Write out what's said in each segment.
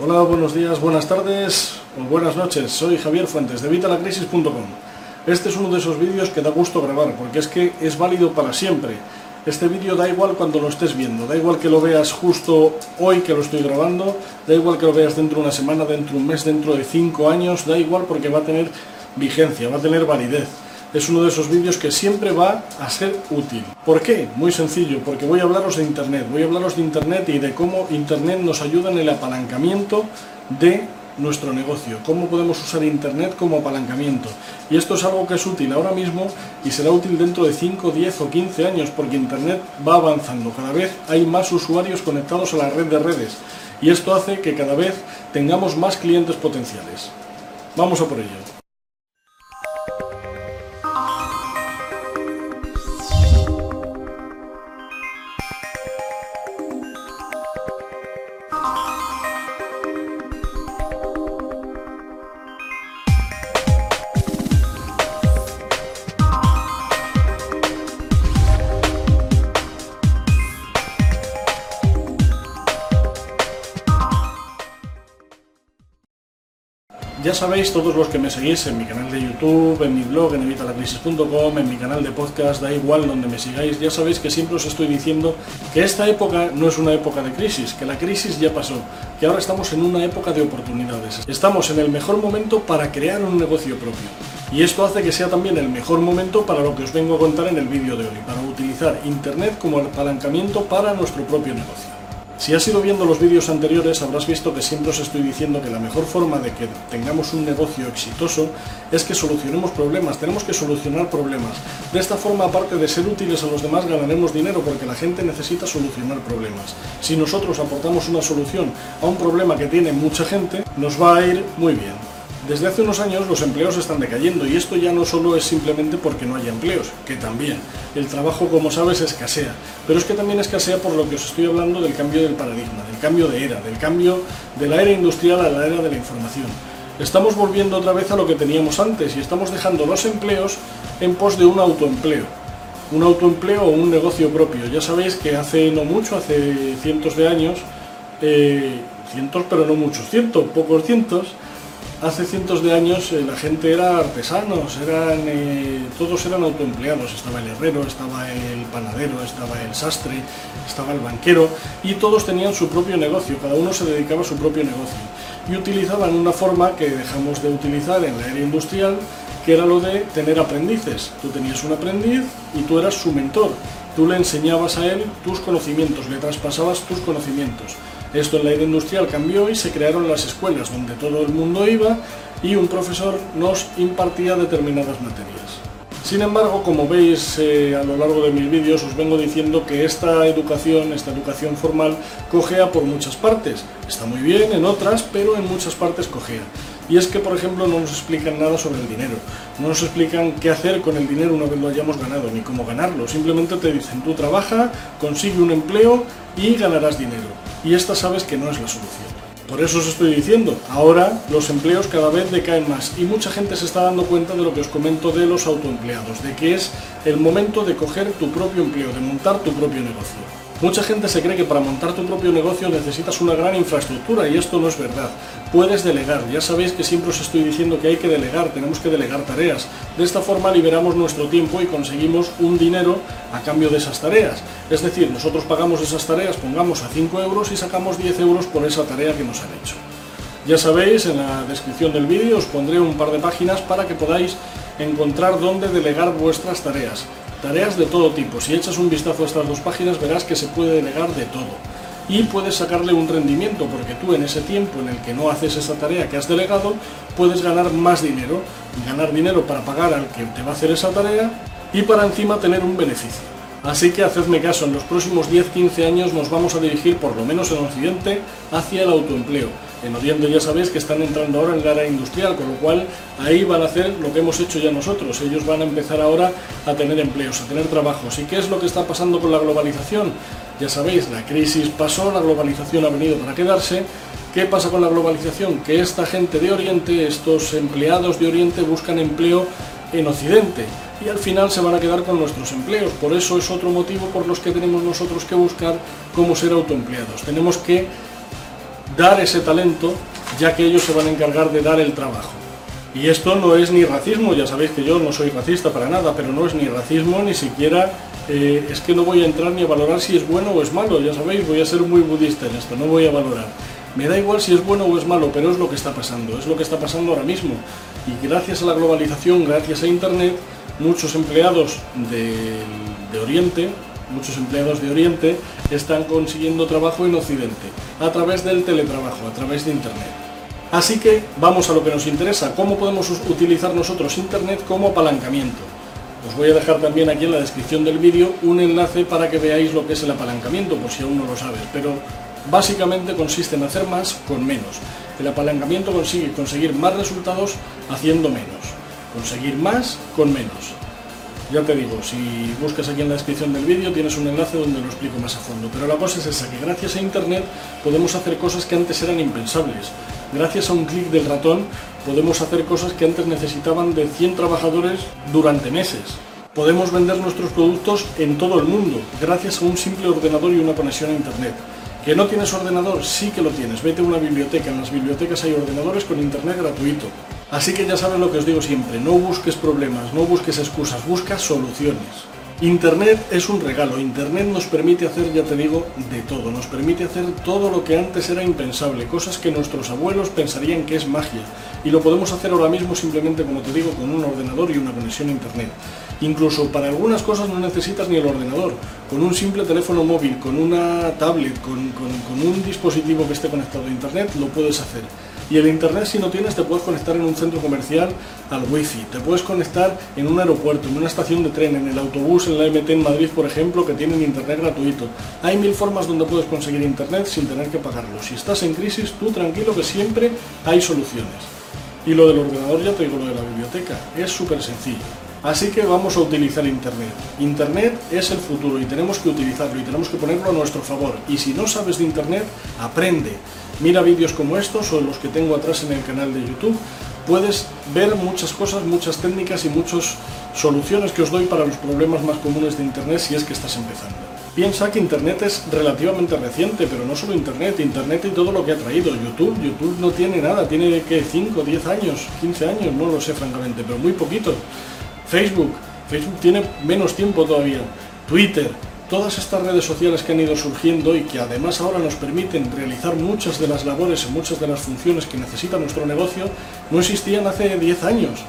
Hola, buenos días, buenas tardes o buenas noches. Soy Javier Fuentes de Vitalacrisis.com. Este es uno de esos vídeos que da gusto grabar porque es que es válido para siempre. Este vídeo da igual cuando lo estés viendo, da igual que lo veas justo hoy que lo estoy grabando, da igual que lo veas dentro de una semana, dentro de un mes, dentro de cinco años, da igual porque va a tener vigencia, va a tener validez es uno de esos vídeos que siempre va a ser útil. ¿Por qué? Muy sencillo, porque voy a hablaros de Internet, voy a hablaros de Internet y de cómo Internet nos ayuda en el apalancamiento de nuestro negocio, cómo podemos usar Internet como apalancamiento. Y esto es algo que es útil ahora mismo y será útil dentro de 5, 10 o 15 años, porque Internet va avanzando. Cada vez hay más usuarios conectados a la red de redes y esto hace que cada vez tengamos más clientes potenciales. Vamos a por ello. Ya sabéis, todos los que me seguís en mi canal de YouTube, en mi blog, en evitalacrisis.com, en mi canal de podcast, da igual donde me sigáis, ya sabéis que siempre os estoy diciendo que esta época no es una época de crisis, que la crisis ya pasó, que ahora estamos en una época de oportunidades. Estamos en el mejor momento para crear un negocio propio. Y esto hace que sea también el mejor momento para lo que os vengo a contar en el vídeo de hoy, para utilizar Internet como apalancamiento para nuestro propio negocio. Si has ido viendo los vídeos anteriores habrás visto que siempre os estoy diciendo que la mejor forma de que tengamos un negocio exitoso es que solucionemos problemas, tenemos que solucionar problemas. De esta forma, aparte de ser útiles a los demás, ganaremos dinero porque la gente necesita solucionar problemas. Si nosotros aportamos una solución a un problema que tiene mucha gente, nos va a ir muy bien. Desde hace unos años los empleos están decayendo y esto ya no solo es simplemente porque no haya empleos, que también. El trabajo, como sabes, escasea. Pero es que también escasea por lo que os estoy hablando del cambio del paradigma, del cambio de era, del cambio de la era industrial a la era de la información. Estamos volviendo otra vez a lo que teníamos antes y estamos dejando los empleos en pos de un autoempleo. Un autoempleo o un negocio propio. Ya sabéis que hace no mucho, hace cientos de años, eh, cientos pero no muchos, cientos, pocos cientos, hace cientos de años eh, la gente era artesanos, eran, eh, todos eran autoempleados, estaba el herrero, estaba el panadero, estaba el sastre, estaba el banquero y todos tenían su propio negocio, cada uno se dedicaba a su propio negocio y utilizaban una forma que dejamos de utilizar en la era industrial, que era lo de tener aprendices. Tú tenías un aprendiz y tú eras su mentor, tú le enseñabas a él tus conocimientos, le traspasabas tus conocimientos. Esto en la era industrial cambió y se crearon las escuelas donde todo el mundo iba y un profesor nos impartía determinadas materias. Sin embargo, como veis eh, a lo largo de mis vídeos, os vengo diciendo que esta educación, esta educación formal, cojea por muchas partes. Está muy bien en otras, pero en muchas partes cojea. Y es que, por ejemplo, no nos explican nada sobre el dinero. No nos explican qué hacer con el dinero una vez lo hayamos ganado, ni cómo ganarlo. Simplemente te dicen, tú trabaja, consigue un empleo y ganarás dinero. Y esta sabes que no es la solución. Por eso os estoy diciendo, ahora los empleos cada vez decaen más y mucha gente se está dando cuenta de lo que os comento de los autoempleados, de que es el momento de coger tu propio empleo, de montar tu propio negocio. Mucha gente se cree que para montar tu propio negocio necesitas una gran infraestructura y esto no es verdad. Puedes delegar, ya sabéis que siempre os estoy diciendo que hay que delegar, tenemos que delegar tareas. De esta forma liberamos nuestro tiempo y conseguimos un dinero a cambio de esas tareas. Es decir, nosotros pagamos esas tareas, pongamos a 5 euros y sacamos 10 euros por esa tarea que nos han hecho. Ya sabéis, en la descripción del vídeo os pondré un par de páginas para que podáis encontrar dónde delegar vuestras tareas. Tareas de todo tipo. Si echas un vistazo a estas dos páginas verás que se puede delegar de todo. Y puedes sacarle un rendimiento porque tú en ese tiempo en el que no haces esa tarea que has delegado puedes ganar más dinero. Ganar dinero para pagar al que te va a hacer esa tarea y para encima tener un beneficio. Así que hacedme caso, en los próximos 10-15 años nos vamos a dirigir, por lo menos en Occidente, hacia el autoempleo. En Oriente ya sabéis que están entrando ahora en la área industrial, con lo cual ahí van a hacer lo que hemos hecho ya nosotros. Ellos van a empezar ahora a tener empleos, a tener trabajos. ¿Y qué es lo que está pasando con la globalización? Ya sabéis, la crisis pasó, la globalización ha venido para quedarse. ¿Qué pasa con la globalización? Que esta gente de Oriente, estos empleados de Oriente buscan empleo en Occidente y al final se van a quedar con nuestros empleos. Por eso es otro motivo por los que tenemos nosotros que buscar cómo ser autoempleados. Tenemos que dar ese talento, ya que ellos se van a encargar de dar el trabajo. Y esto no es ni racismo, ya sabéis que yo no soy racista para nada, pero no es ni racismo, ni siquiera eh, es que no voy a entrar ni a valorar si es bueno o es malo, ya sabéis, voy a ser muy budista en esto, no voy a valorar. Me da igual si es bueno o es malo, pero es lo que está pasando, es lo que está pasando ahora mismo. Y gracias a la globalización, gracias a Internet, muchos empleados de, de Oriente, muchos empleados de Oriente, están consiguiendo trabajo en Occidente, a través del teletrabajo, a través de Internet. Así que vamos a lo que nos interesa, cómo podemos utilizar nosotros Internet como apalancamiento. Os voy a dejar también aquí en la descripción del vídeo un enlace para que veáis lo que es el apalancamiento, por si aún no lo sabes, pero básicamente consiste en hacer más con menos. El apalancamiento consigue conseguir más resultados haciendo menos, conseguir más con menos. Ya te digo, si buscas aquí en la descripción del vídeo tienes un enlace donde lo explico más a fondo. Pero la cosa es esa, que gracias a Internet podemos hacer cosas que antes eran impensables. Gracias a un clic del ratón podemos hacer cosas que antes necesitaban de 100 trabajadores durante meses. Podemos vender nuestros productos en todo el mundo, gracias a un simple ordenador y una conexión a Internet. ¿Que no tienes ordenador? Sí que lo tienes. Vete a una biblioteca. En las bibliotecas hay ordenadores con Internet gratuito. Así que ya sabes lo que os digo siempre, no busques problemas, no busques excusas, busca soluciones. Internet es un regalo, Internet nos permite hacer, ya te digo, de todo, nos permite hacer todo lo que antes era impensable, cosas que nuestros abuelos pensarían que es magia, y lo podemos hacer ahora mismo simplemente, como te digo, con un ordenador y una conexión a Internet. Incluso para algunas cosas no necesitas ni el ordenador, con un simple teléfono móvil, con una tablet, con, con un dispositivo que esté conectado a Internet, lo puedes hacer. Y el internet si no tienes te puedes conectar en un centro comercial al wifi, te puedes conectar en un aeropuerto, en una estación de tren, en el autobús, en la MT en Madrid, por ejemplo, que tienen internet gratuito. Hay mil formas donde puedes conseguir internet sin tener que pagarlo. Si estás en crisis, tú tranquilo que siempre hay soluciones. Y lo del ordenador, ya te digo lo de la biblioteca, es súper sencillo. Así que vamos a utilizar Internet. Internet es el futuro y tenemos que utilizarlo y tenemos que ponerlo a nuestro favor. Y si no sabes de Internet, aprende. Mira vídeos como estos o los que tengo atrás en el canal de YouTube. Puedes ver muchas cosas, muchas técnicas y muchas soluciones que os doy para los problemas más comunes de Internet si es que estás empezando. Piensa que Internet es relativamente reciente, pero no solo Internet, Internet y todo lo que ha traído. YouTube, YouTube no tiene nada, tiene que 5, 10 años, 15 años, no lo sé francamente, pero muy poquito. Facebook, Facebook tiene menos tiempo todavía. Twitter, todas estas redes sociales que han ido surgiendo y que además ahora nos permiten realizar muchas de las labores y muchas de las funciones que necesita nuestro negocio, no existían hace 10 años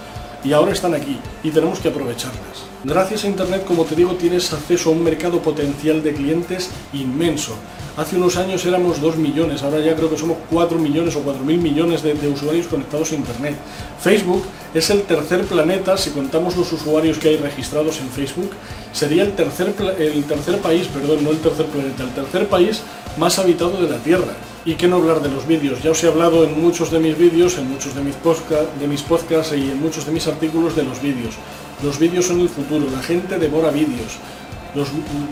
y ahora están aquí y tenemos que aprovecharlas. Gracias a Internet, como te digo, tienes acceso a un mercado potencial de clientes inmenso. Hace unos años éramos 2 millones, ahora ya creo que somos 4 millones o 4 mil millones de, usuarios conectados a Internet. Facebook es el tercer planeta, si contamos los usuarios que hay registrados en Facebook, sería el tercer, el tercer país, perdón, no el tercer planeta, el tercer país más habitado de la Tierra. Y qué no hablar de los vídeos, ya os he hablado en muchos de mis vídeos, en muchos de mis, de mis podcasts y en muchos de mis artículos de los vídeos. Los vídeos son el futuro, la gente devora vídeos,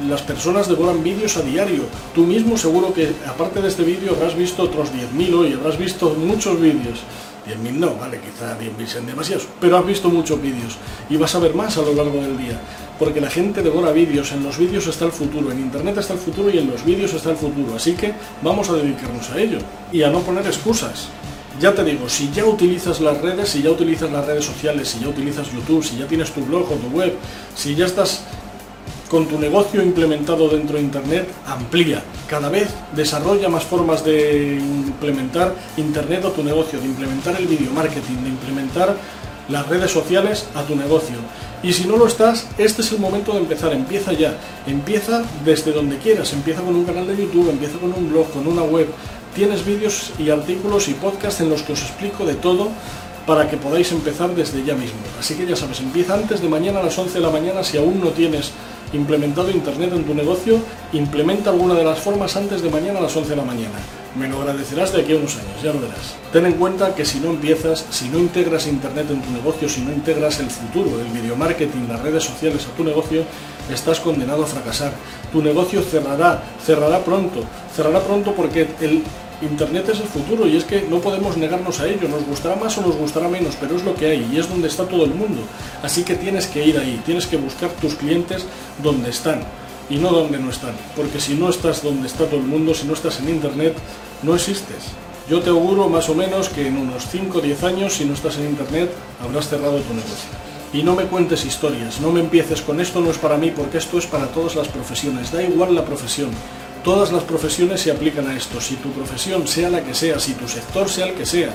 las personas devoran vídeos a diario. Tú mismo seguro que aparte de este vídeo habrás visto otros 10.000 hoy, habrás visto muchos vídeos. 10.000 no, vale, quizá 10.000 sean demasiados, pero has visto muchos vídeos y vas a ver más a lo largo del día, porque la gente devora vídeos, en los vídeos está el futuro, en internet está el futuro y en los vídeos está el futuro, así que vamos a dedicarnos a ello y a no poner excusas. Ya te digo, si ya utilizas las redes, si ya utilizas las redes sociales, si ya utilizas YouTube, si ya tienes tu blog o tu web, si ya estás con tu negocio implementado dentro de Internet, amplía. Cada vez desarrolla más formas de implementar Internet a tu negocio, de implementar el video marketing, de implementar las redes sociales a tu negocio. Y si no lo estás, este es el momento de empezar, empieza ya. Empieza desde donde quieras, empieza con un canal de YouTube, empieza con un blog, con una web. Tienes vídeos y artículos y podcasts en los que os explico de todo para que podáis empezar desde ya mismo. Así que ya sabes, empieza antes de mañana a las 11 de la mañana si aún no tienes implementado Internet en tu negocio, implementa alguna de las formas antes de mañana a las 11 de la mañana. Me lo agradecerás de aquí a unos años, ya lo verás. Ten en cuenta que si no empiezas, si no integras Internet en tu negocio, si no integras el futuro, el video marketing, las redes sociales a tu negocio, estás condenado a fracasar. Tu negocio cerrará, cerrará pronto, cerrará pronto porque el Internet es el futuro y es que no podemos negarnos a ello, nos gustará más o nos gustará menos, pero es lo que hay y es donde está todo el mundo. Así que tienes que ir ahí, tienes que buscar tus clientes donde están y no donde no están, porque si no estás donde está todo el mundo, si no estás en Internet, no existes. Yo te auguro más o menos que en unos 5 o 10 años, si no estás en Internet, habrás cerrado tu negocio. Y no me cuentes historias, no me empieces con esto no es para mí, porque esto es para todas las profesiones, da igual la profesión. Todas las profesiones se aplican a esto, si tu profesión sea la que sea, si tu sector sea el que sea,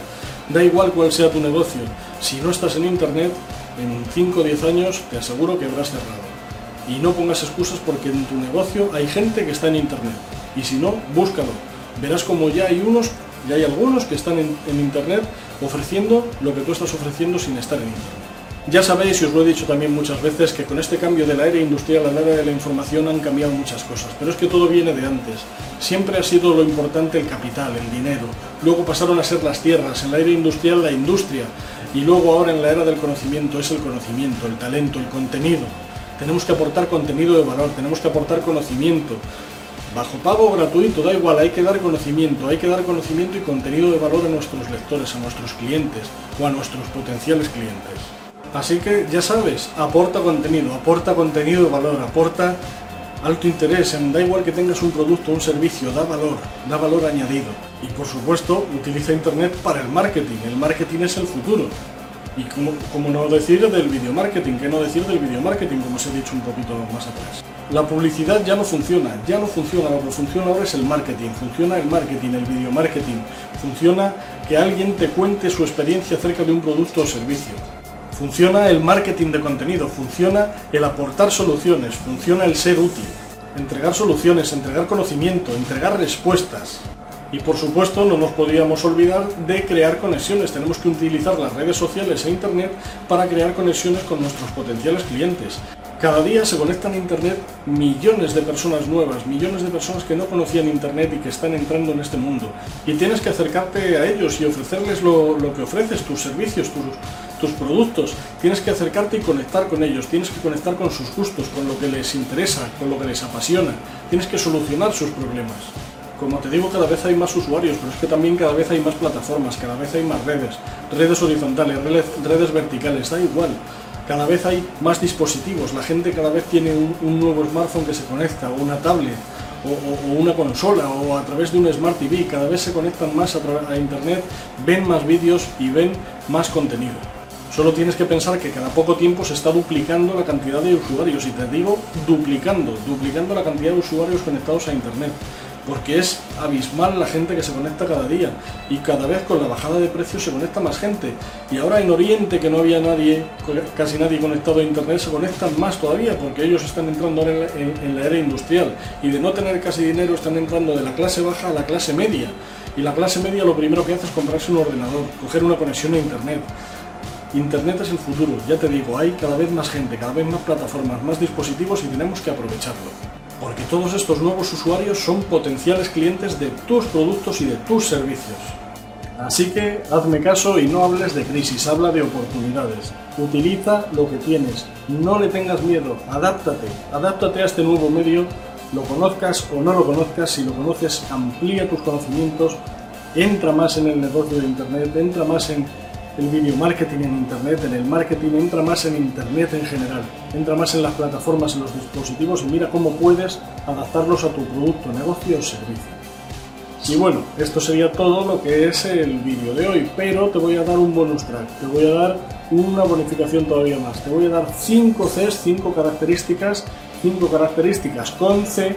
da igual cuál sea tu negocio. Si no estás en Internet, en 5 o 10 años te aseguro que habrás cerrado. Y no pongas excusas porque en tu negocio hay gente que está en Internet. Y si no, búscalo. Verás como ya hay unos, ya hay algunos que están en, en Internet ofreciendo lo que tú estás ofreciendo sin estar en Internet. Ya sabéis, y os lo he dicho también muchas veces, que con este cambio del aire industrial al área de la información han cambiado muchas cosas, pero es que todo viene de antes. Siempre ha sido lo importante el capital, el dinero. Luego pasaron a ser las tierras, en la era industrial la industria, y luego ahora en la era del conocimiento es el conocimiento, el talento, el contenido. Tenemos que aportar contenido de valor, tenemos que aportar conocimiento. Bajo pago gratuito, da igual, hay que dar conocimiento, hay que dar conocimiento y contenido de valor a nuestros lectores, a nuestros clientes o a nuestros potenciales clientes. Así que ya sabes, aporta contenido, aporta contenido de valor, aporta alto interés, da igual que tengas un producto o un servicio, da valor, da valor añadido. Y por supuesto, utiliza Internet para el marketing, el marketing es el futuro. Y como, como no decir del video marketing, que no decir del video marketing, como os he dicho un poquito más atrás. La publicidad ya no funciona, ya no funciona, lo que funciona ahora es el marketing, funciona el marketing, el video marketing, funciona que alguien te cuente su experiencia acerca de un producto o servicio funciona el marketing de contenido, funciona el aportar soluciones, funciona el ser útil, entregar soluciones, entregar conocimiento, entregar respuestas. Y por supuesto no nos podríamos olvidar de crear conexiones. Tenemos que utilizar las redes sociales e Internet para crear conexiones con nuestros potenciales clientes. Cada día se conectan a Internet millones de personas nuevas, millones de personas que no conocían Internet y que están entrando en este mundo. Y tienes que acercarte a ellos y ofrecerles lo, que ofreces, tus servicios, tus, tus productos. Tienes que acercarte y conectar con ellos, tienes que conectar con sus gustos, con lo que les interesa, con lo que les apasiona. Tienes que solucionar sus problemas. Como te digo, cada vez hay más usuarios, pero es que también cada vez hay más plataformas, cada vez hay más redes, redes horizontales, redes, verticales, da igual cada vez hay más dispositivos, la gente cada vez tiene un, nuevo smartphone que se conecta, o una tablet, o, una consola, o a través de un Smart TV, cada vez se conectan más a, a Internet, ven más vídeos y ven más contenido. Solo tienes que pensar que cada poco tiempo se está duplicando la cantidad de usuarios, y te digo duplicando, duplicando la cantidad de usuarios conectados a Internet porque es abismal la gente que se conecta cada día y cada vez con la bajada de precios se conecta más gente. Y ahora en Oriente, que no había nadie, casi nadie conectado a Internet, se conectan más todavía porque ellos están entrando en la, en la era industrial y de no tener casi dinero están entrando de la clase baja a la clase media. Y la clase media lo primero que hace es comprarse un ordenador, coger una conexión a Internet. Internet es el futuro, ya te digo, hay cada vez más gente, cada vez más plataformas, más dispositivos y tenemos que aprovecharlo porque todos estos nuevos usuarios son potenciales clientes de tus productos y de tus servicios. Así que hazme caso y no hables de crisis, habla de oportunidades. Utiliza lo que tienes, no le tengas miedo, adáptate, adáptate a este nuevo medio, lo conozcas o no lo conozcas, si lo conoces amplía tus conocimientos, entra más en el negocio de Internet, entra más en el video marketing en Internet, en el marketing, entra más en Internet en general, entra más en las plataformas, en los dispositivos y mira cómo puedes adaptarlos a tu producto, negocio o servicio. Y bueno, esto sería todo lo que es el vídeo de hoy, pero te voy a dar un bonus track, te voy a dar una bonificación todavía más, te voy a dar 5 Cs, 5 características, 5 características con C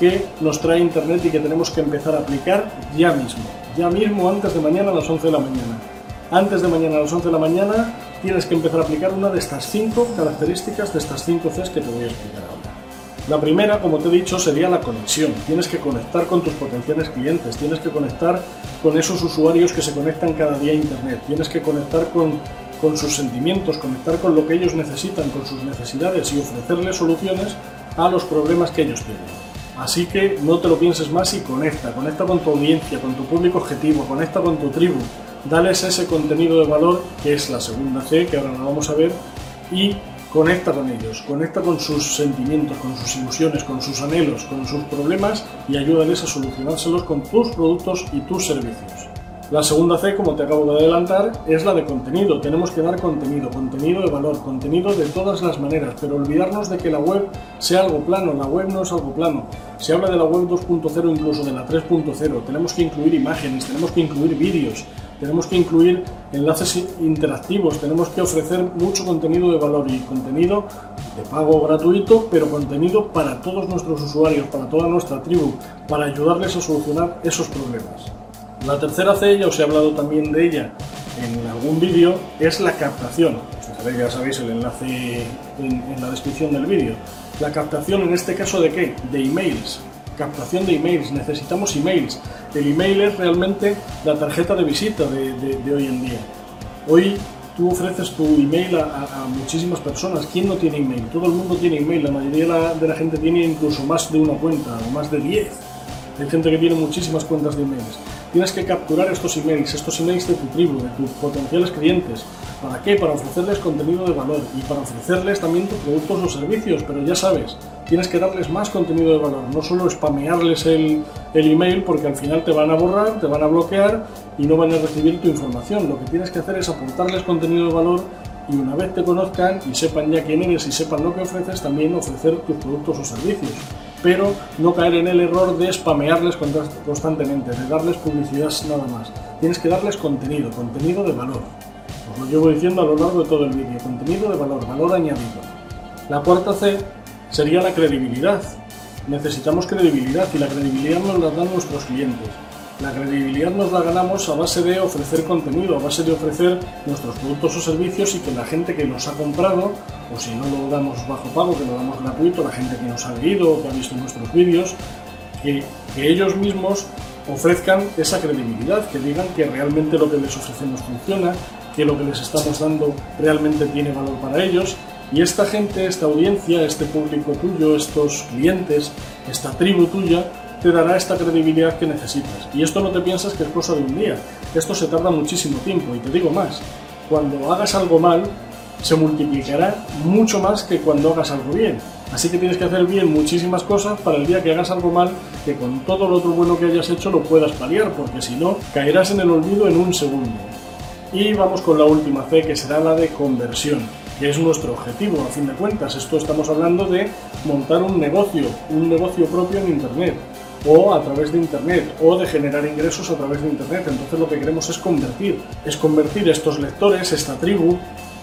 que nos trae Internet y que tenemos que empezar a aplicar ya mismo, ya mismo antes de mañana a las 11 de la mañana antes de mañana a las 11 de la mañana tienes que empezar a aplicar una de estas cinco características, de estas cinco Cs que te voy a explicar ahora. La primera, como te he dicho, sería la conexión. Tienes que conectar con tus potenciales clientes, tienes que conectar con esos usuarios que se conectan cada día a Internet, tienes que conectar con, con sus sentimientos, conectar con lo que ellos necesitan, con sus necesidades y ofrecerles soluciones a los problemas que ellos tienen. Así que no te lo pienses más y conecta, conecta con tu audiencia, con tu público objetivo, conecta con tu tribu, dales ese contenido de valor, que es la segunda C, que ahora lo vamos a ver, y conecta con ellos, conecta con sus sentimientos, con sus ilusiones, con sus anhelos, con sus problemas y ayúdales a solucionárselos con tus productos y tus servicios. La segunda C, como te acabo de adelantar, es la de contenido. Tenemos que dar contenido, contenido de valor, contenido de todas las maneras, pero olvidarnos de que la web sea algo plano. La web no es algo plano. Se habla de la web 2.0, incluso de la 3.0. Tenemos que incluir imágenes, tenemos que incluir vídeos, tenemos que incluir enlaces interactivos, tenemos que ofrecer mucho contenido de valor y contenido de pago gratuito, pero contenido para todos nuestros usuarios, para toda nuestra tribu, para ayudarles a solucionar esos problemas. La tercera C, ya os he hablado también de ella en algún vídeo, es la captación. ya sabéis el enlace en, la descripción del vídeo. La captación en este caso de qué? De emails. Captación de emails. Necesitamos emails. El email es realmente la tarjeta de visita de, hoy en día. Hoy tú ofreces tu email a, muchísimas personas. ¿Quién no tiene email? Todo el mundo tiene email. La mayoría de la, de la gente tiene incluso más de una cuenta o más de 10. Hay gente que tiene muchísimas cuentas de emails. Tienes que capturar estos emails, estos emails de tu tribu, de tus potenciales clientes. ¿Para qué? Para ofrecerles contenido de valor y para ofrecerles también tus productos o servicios. Pero ya sabes, tienes que darles más contenido de valor, no solo spamearles el, el email porque al final te van a borrar, te van a bloquear y no van a recibir tu información. Lo que tienes que hacer es aportarles contenido de valor y una vez te conozcan y sepan ya quién eres y sepan lo que ofreces, también ofrecer tus productos o servicios pero no caer en el error de spamearles constantemente, de darles publicidad nada más. Tienes que darles contenido, contenido de valor. Os lo llevo diciendo a lo largo de todo el vídeo, contenido de valor, valor añadido. La cuarta C sería la credibilidad. Necesitamos credibilidad y la credibilidad nos la dan nuestros clientes. La credibilidad nos la ganamos a base de ofrecer contenido, a base de ofrecer nuestros productos o servicios y que la gente que nos ha comprado, o si no lo damos bajo pago, que lo damos gratuito, la gente que nos ha leído o que ha visto nuestros vídeos, que, ellos mismos ofrezcan esa credibilidad, que digan que realmente lo que les ofrecemos funciona, que lo que les estamos dando realmente tiene valor para ellos. Y esta gente, esta audiencia, este público tuyo, estos clientes, esta tribu tuya, te dará esta credibilidad que necesitas. Y esto no te piensas que es cosa de un día, esto se tarda muchísimo tiempo. Y te digo más, cuando hagas algo mal, se multiplicará mucho más que cuando hagas algo bien. Así que tienes que hacer bien muchísimas cosas para el día que hagas algo mal, que con todo lo otro bueno que hayas hecho lo puedas paliar, porque si no, caerás en el olvido en un segundo. Y vamos con la última C, que será la de conversión, que es nuestro objetivo, a fin de cuentas. Esto estamos hablando de montar un negocio, un negocio propio en Internet o a través de Internet o de generar ingresos a través de Internet. Entonces lo que queremos es convertir, es convertir estos lectores, esta tribu,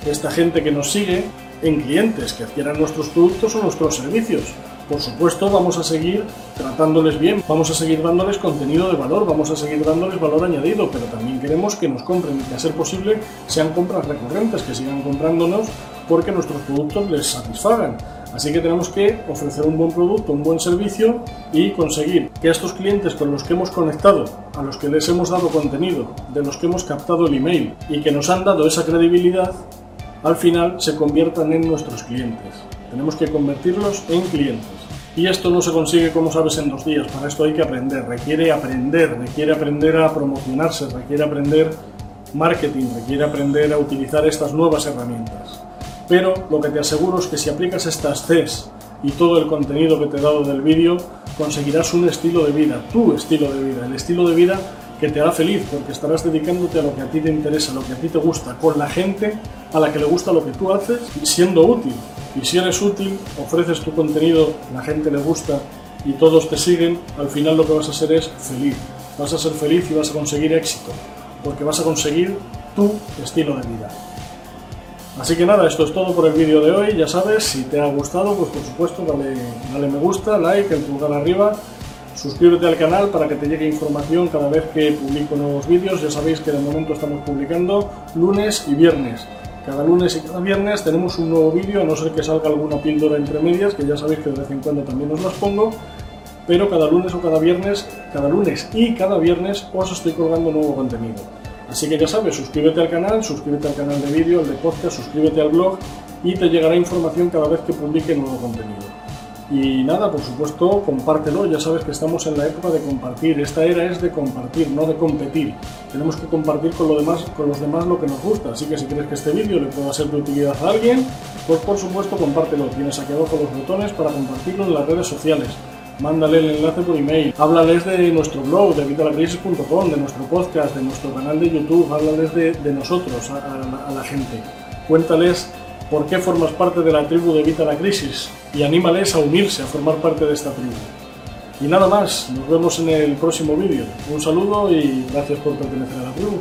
esta gente que nos sigue, en clientes que adquieran nuestros productos o nuestros servicios. Por supuesto, vamos a seguir tratándoles bien, vamos a seguir dándoles contenido de valor, vamos a seguir dándoles valor añadido, pero también queremos que nos compren y que a ser posible sean compras recurrentes, que sigan comprándonos porque nuestros productos les satisfagan. Así que tenemos que ofrecer un buen producto, un buen servicio y conseguir que estos clientes con los que hemos conectado, a los que les hemos dado contenido, de los que hemos captado el email y que nos han dado esa credibilidad, al final se conviertan en nuestros clientes. Tenemos que convertirlos en clientes. Y esto no se consigue, como sabes, en dos días. Para esto hay que aprender. Requiere aprender, requiere aprender a promocionarse, requiere aprender marketing, requiere aprender a utilizar estas nuevas herramientas. Pero lo que te aseguro es que si aplicas estas Cs y todo el contenido que te he dado del vídeo, conseguirás un estilo de vida, tu estilo de vida, el estilo de vida que te hará feliz porque estarás dedicándote a lo que a ti te interesa, a lo que a ti te gusta, con la gente a la que le gusta lo que tú haces siendo útil. Y si eres útil, ofreces tu contenido, la gente le gusta y todos te siguen, al final lo que vas a hacer es feliz. Vas a ser feliz y vas a conseguir éxito, porque vas a conseguir tu estilo de vida. Así que nada, esto es todo por el vídeo de hoy. Ya sabes, si te ha gustado, pues por supuesto, dale, dale me gusta, like, el pulgar arriba. Suscríbete al canal para que te llegue información cada vez que publico nuevos vídeos. Ya sabéis que de momento estamos publicando lunes y viernes. Cada lunes y cada viernes tenemos un nuevo vídeo, a no ser que salga alguna píldora entre medias, que ya sabéis que de vez en cuando también os las pongo. Pero cada lunes o cada viernes, cada lunes y cada viernes os estoy colgando nuevo contenido. Así que ya sabes, suscríbete al canal, suscríbete al canal de vídeo, al de podcast, suscríbete al blog y te llegará información cada vez que publique nuevo contenido. Y nada, por supuesto, compártelo, ya sabes que estamos en la época de compartir, esta era es de compartir, no de competir. Tenemos que compartir con, lo demás, con los demás lo que nos gusta, así que si crees que este vídeo le pueda ser de utilidad a alguien, pues por supuesto compártelo, tienes aquí abajo los botones para compartirlo en las redes sociales. Mándale el enlace por email, háblales de nuestro blog, de evitalacrisis.com, de nuestro podcast, de nuestro canal de YouTube, háblales de, nosotros a, la gente. Cuéntales por qué formas parte de la tribu de Evita la Crisis y anímales a unirse, a formar parte de esta tribu. Y nada más, nos vemos en el próximo vídeo. Un saludo y gracias por pertenecer a la tribu.